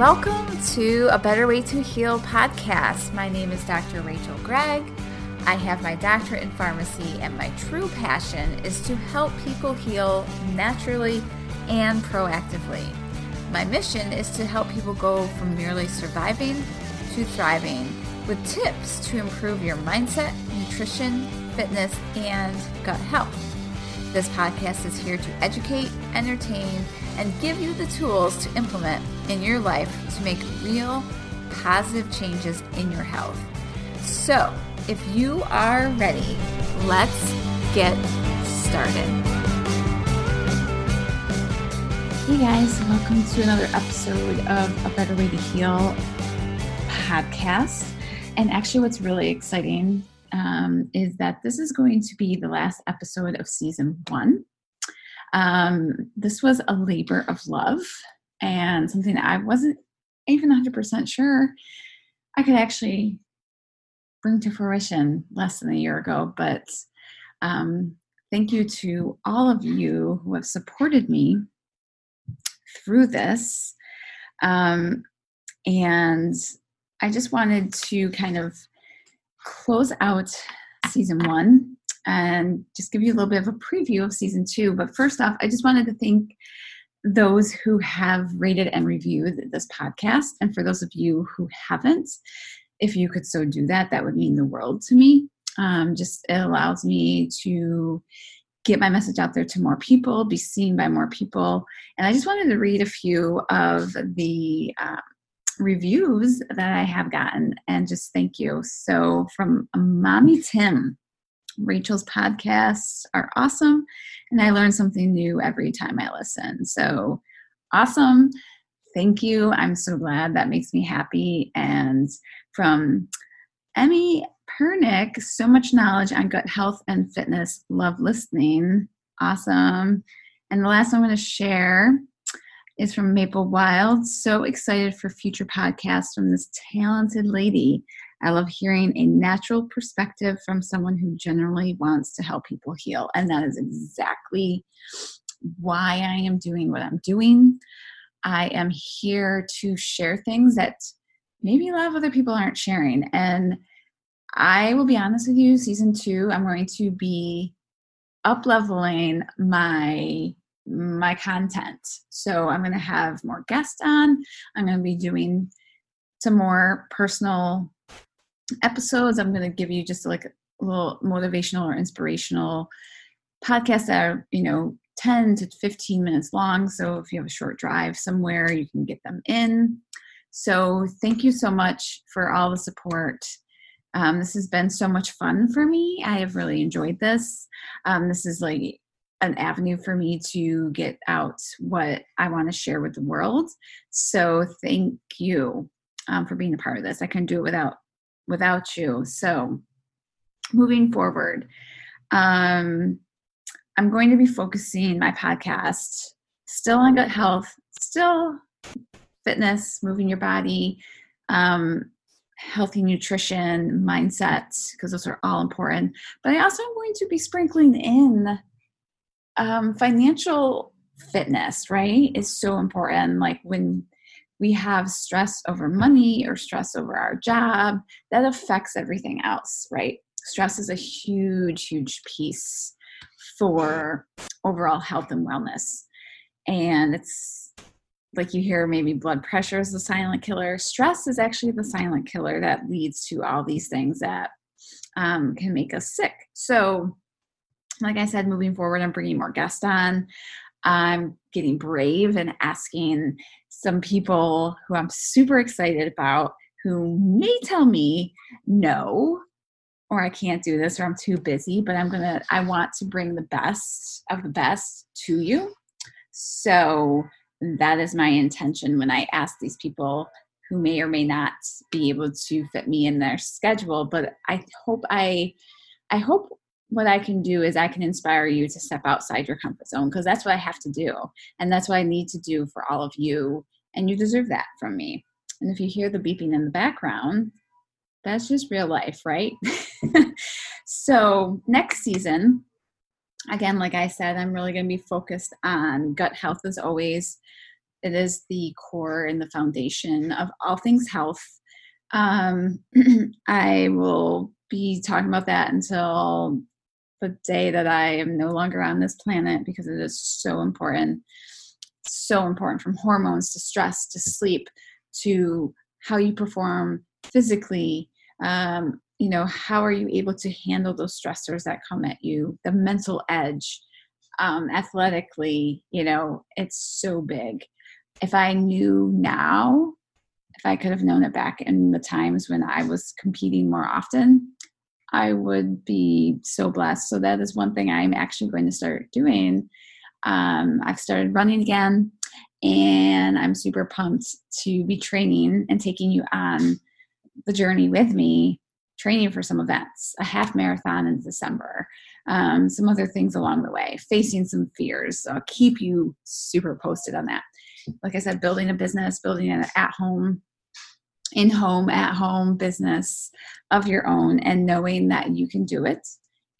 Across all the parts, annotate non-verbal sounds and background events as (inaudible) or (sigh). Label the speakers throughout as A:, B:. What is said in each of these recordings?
A: Welcome to A Better Way to Heal podcast. My name is Dr. Rachel Gregg. I have my doctorate in pharmacy, and my true passion is to help people heal naturally and proactively. My mission is to help people go from merely surviving to thriving with tips to improve your mindset, nutrition, fitness, and gut health. This podcast is here to educate, entertain, and give you the tools to implement in your life to make real positive changes in your health. So, if you are ready, let's get started. Hey guys, welcome to another episode of A Better Way to Heal podcast. And actually, what's really exciting um, is that this is going to be the last episode of season one. Um, this was a labor of love and something that I wasn't even 100% sure I could actually bring to fruition less than a year ago. But um, thank you to all of you who have supported me through this. Um, and I just wanted to kind of close out season one and just give you a little bit of a preview of season two. But first off, I just wanted to thank those who have rated and reviewed this podcast. And for those of you who haven't, if you could so do that, that would mean the world to me. Um, just it allows me to get my message out there to more people, be seen by more people. And I just wanted to read a few of the uh, reviews that I have gotten and just thank you. So, from Mommy Tim, Rachel's podcasts are awesome, and I learn something new every time I listen. So, awesome. Thank you. I'm so glad. That makes me happy. And from Emmy Pernick, so much knowledge on gut health and fitness. Love listening. Awesome. And the last one I'm going to share is from Maple Wild. So excited for future podcasts from this talented lady. I love hearing a natural perspective from someone who generally wants to help people heal. And that is exactly why I am doing what I'm doing. I am here to share things that maybe a lot of other people aren't sharing. And I will be honest with you, season two, I'm going to be up leveling my my content. So I'm going to have more guests on. I'm going to be doing some more personal episodes. I'm going to give you just like a little motivational or inspirational podcasts that are, you know, 10 to 15 minutes long. So if you have a short drive somewhere, you can get them in. So thank you so much for all the support. Um, this has been so much fun for me. I have really enjoyed this. Um, this is like an avenue for me to get out what I want to share with the world. So thank you um, for being a part of this. I couldn't do it without without you. So moving forward, um, I'm going to be focusing my podcast still on gut health, still fitness, moving your body, um, healthy nutrition, mindset, because those are all important. But I also am going to be sprinkling in um, financial fitness, right, is so important. Like when we have stress over money or stress over our job, that affects everything else, right? Stress is a huge, huge piece for overall health and wellness. And it's like you hear maybe blood pressure is the silent killer. Stress is actually the silent killer that leads to all these things that um, can make us sick. So, like I said, moving forward, I'm bringing more guests on. I'm getting brave and asking some people who I'm super excited about who may tell me no or I can't do this or I'm too busy, but I'm going to I want to bring the best of the best to you. So that is my intention when I ask these people who may or may not be able to fit me in their schedule, but I hope I I hope what I can do is I can inspire you to step outside your comfort zone because that's what I have to do. And that's what I need to do for all of you. And you deserve that from me. And if you hear the beeping in the background, that's just real life, right? (laughs) so, next season, again, like I said, I'm really going to be focused on gut health as always. it is the core and the foundation of all things health. Um, (clears throat) I will be talking about that until the day that I am no longer on this planet because it is so important. So important from hormones to stress to sleep to how you perform physically. Um, you know, how are you able to handle those stressors that come at you? The mental edge, um, athletically, you know, it's so big. If I knew now, if I could have known it back in the times when I was competing more often, I would be so blessed. So that is one thing I'm actually going to start doing. Um, I've started running again, and I'm super pumped to be training and taking you on the journey with me, training for some events, a half marathon in December, um, some other things along the way, facing some fears. So I'll keep you super posted on that. Like I said, building a business, building an at home in home, at home business of your own and knowing that you can do it.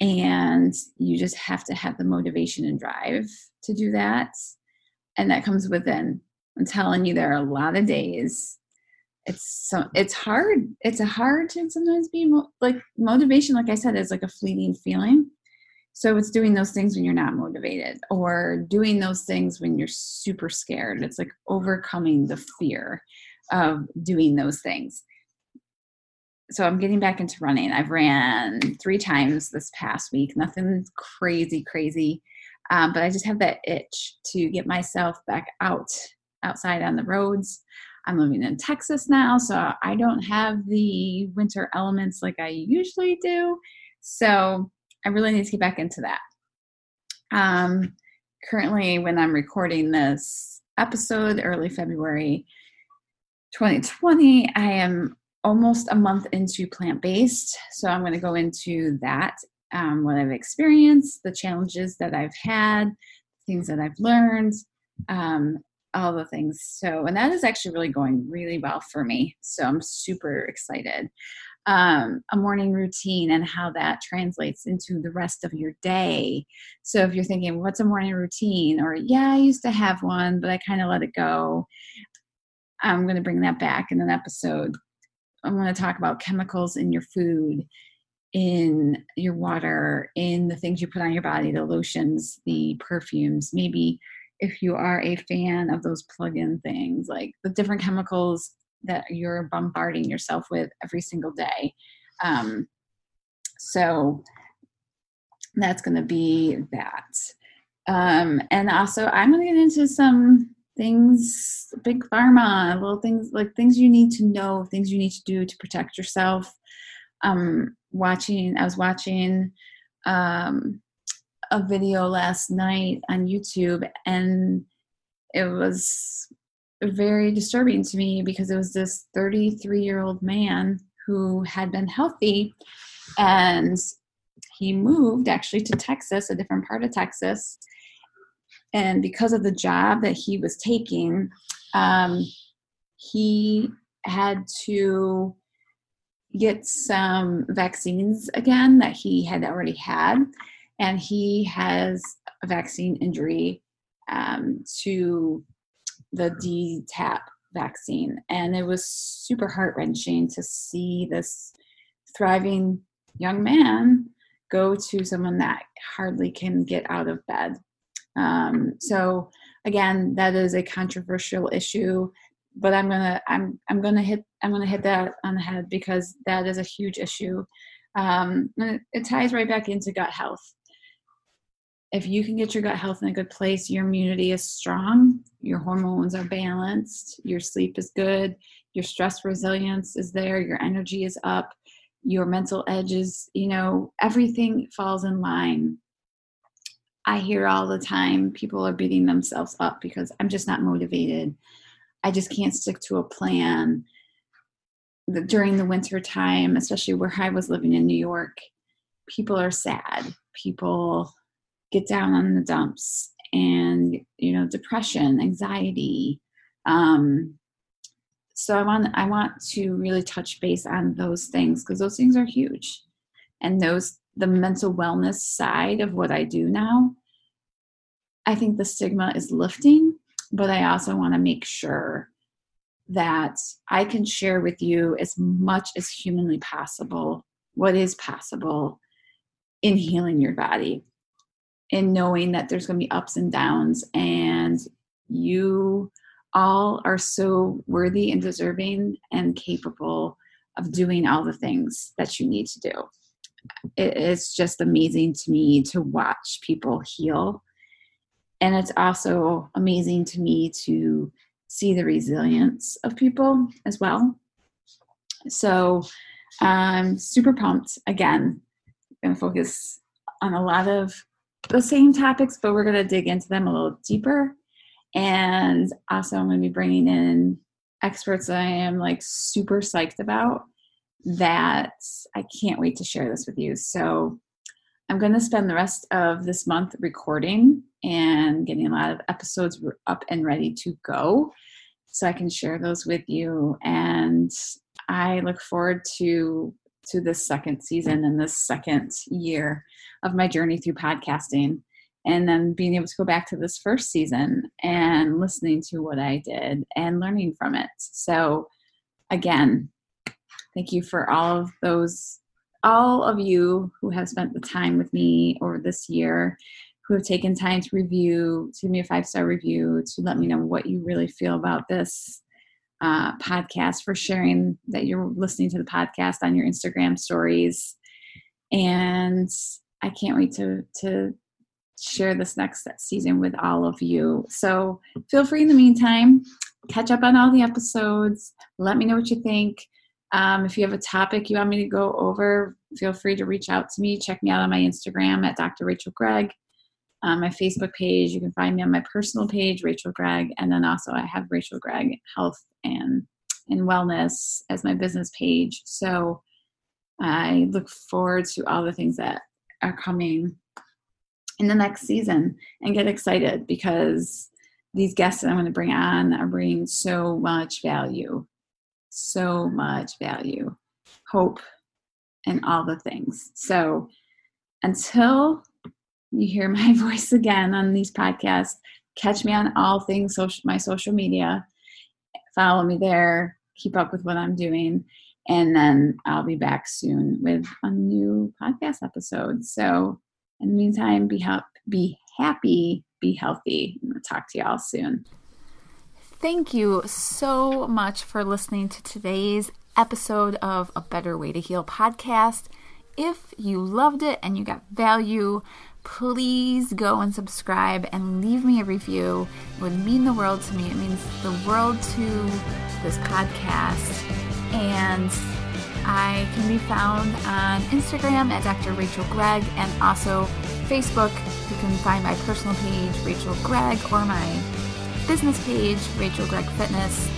A: And you just have to have the motivation and drive to do that. And that comes within. I'm telling you, there are a lot of days. It's so it's hard. It's a hard to sometimes be like motivation. Like I said, is like a fleeting feeling. So it's doing those things when you're not motivated, or doing those things when you're super scared. It's like overcoming the fear of doing those things. So I'm getting back into running. I've ran three times this past week, nothing crazy, crazy. Um, but I just have that itch to get myself back out outside on the roads. I'm living in Texas now, so I don't have the winter elements like I usually do. So I really need to get back into that. Um, currently, when I'm recording this episode, early February, 2020, I am almost a month into plant based. So I'm going to go into that, um, what I've experienced, the challenges that I've had, things that I've learned, um, all the things. So, and that is actually really going really well for me. So I'm super excited. Um, a morning routine and how that translates into the rest of your day. So if you're thinking, what's a morning routine? Or, yeah, I used to have one, but I kind of let it go. I'm going to bring that back in an episode. I'm going to talk about chemicals in your food, in your water, in the things you put on your body, the lotions, the perfumes. Maybe if you are a fan of those plug in things, like the different chemicals that you're bombarding yourself with every single day. Um, so that's going to be that. Um, and also, I'm going to get into some things big pharma little things like things you need to know things you need to do to protect yourself. Um watching i was watching um a video last night on youtube and it was very disturbing to me because it was this 33 year old man who had been healthy and he moved actually to texas a different part of texas and because of the job that he was taking um, he had to get some vaccines again that he had already had. And he has a vaccine injury um, to the DTaP vaccine. And it was super heart-wrenching to see this thriving young man go to someone that hardly can get out of bed um, so again, that is a controversial issue, but I'm gonna I'm I'm gonna hit I'm gonna hit that on the head because that is a huge issue. Um, it, it ties right back into gut health. If you can get your gut health in a good place, your immunity is strong, your hormones are balanced, your sleep is good, your stress resilience is there, your energy is up, your mental edges, you know, everything falls in line I hear all the time people are beating themselves up because I'm just not motivated. I just can't stick to a plan. During the winter time, especially where I was living in New York, people are sad. People get down on the dumps and you know depression anxiety um, so i want i want to really touch base on those things because those things are huge and those the mental wellness side of what I do now, I think the stigma is lifting but I also want to make sure that I can share with you as much as humanly possible what is possible in healing your body in knowing that there's going to be ups and downs and you all are so worthy and deserving and capable of doing all the things that you need to do. It's just amazing to me to watch people heal. And it's also amazing to me to see the resilience of people as well. So I'm super pumped. Again, going to focus on a lot of the same topics, but we're going to dig into them a little deeper. And also, I'm going to be bringing in experts that I am like super psyched about that I can't wait to share this with you. So, I'm going to spend the rest of this month recording and getting a lot of episodes up and ready to go so I can share those with you. And I look forward to to this second season and this second year of my journey through podcasting and then being able to go back to this first season and listening to what I did and learning from it. So, again, thank you for all of those, all of you who have spent the time with me over this year, who have taken time to review, to give me a five star review, to let me know what you really feel about this uh, podcast, for sharing that you're listening to the podcast on your Instagram stories. And I can't wait to to share this next season with all of you. So feel free in the meantime, catch up on all the episodes. Let me know what you think. Um, if you have a topic you want me to go over, feel free to reach out to me. Check me out on my Instagram at Dr. Rachel Gregg. Um, my Facebook page, you can find me on my personal page, Rachel Gregg, and then also I have Rachel Gregg Health and and Wellness as my business page. So I look forward to all the things that are coming in the next season and get excited because these guests that I'm going to bring on are bringing so much value, so much value, hope, and all the things. So until you hear my (laughs) voice again on these podcasts, catch me on all things social, my social media, follow me there, keep up with what I'm doing, and then I'll be back soon with a new podcast episode. So in the meantime, be, be happy, be healthy. And I'll talk to y'all soon.
B: Thank you so much for listening to today's episode of A Better Way to Heal podcast. If you loved it and you got value, please go and subscribe and leave me a review. It would mean the world to me. It means the world to this podcast. And I can be found on Instagram at Dr. Rachel Gregg and also Facebook. You can find my personal page, Rachel Gregg, or my business page, Rachel Gregg Fitness.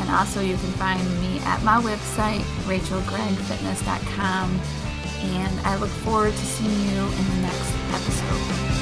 B: And also, you can find me at my website, rachelgreggfitness.com. And I look forward to seeing you in the next episode.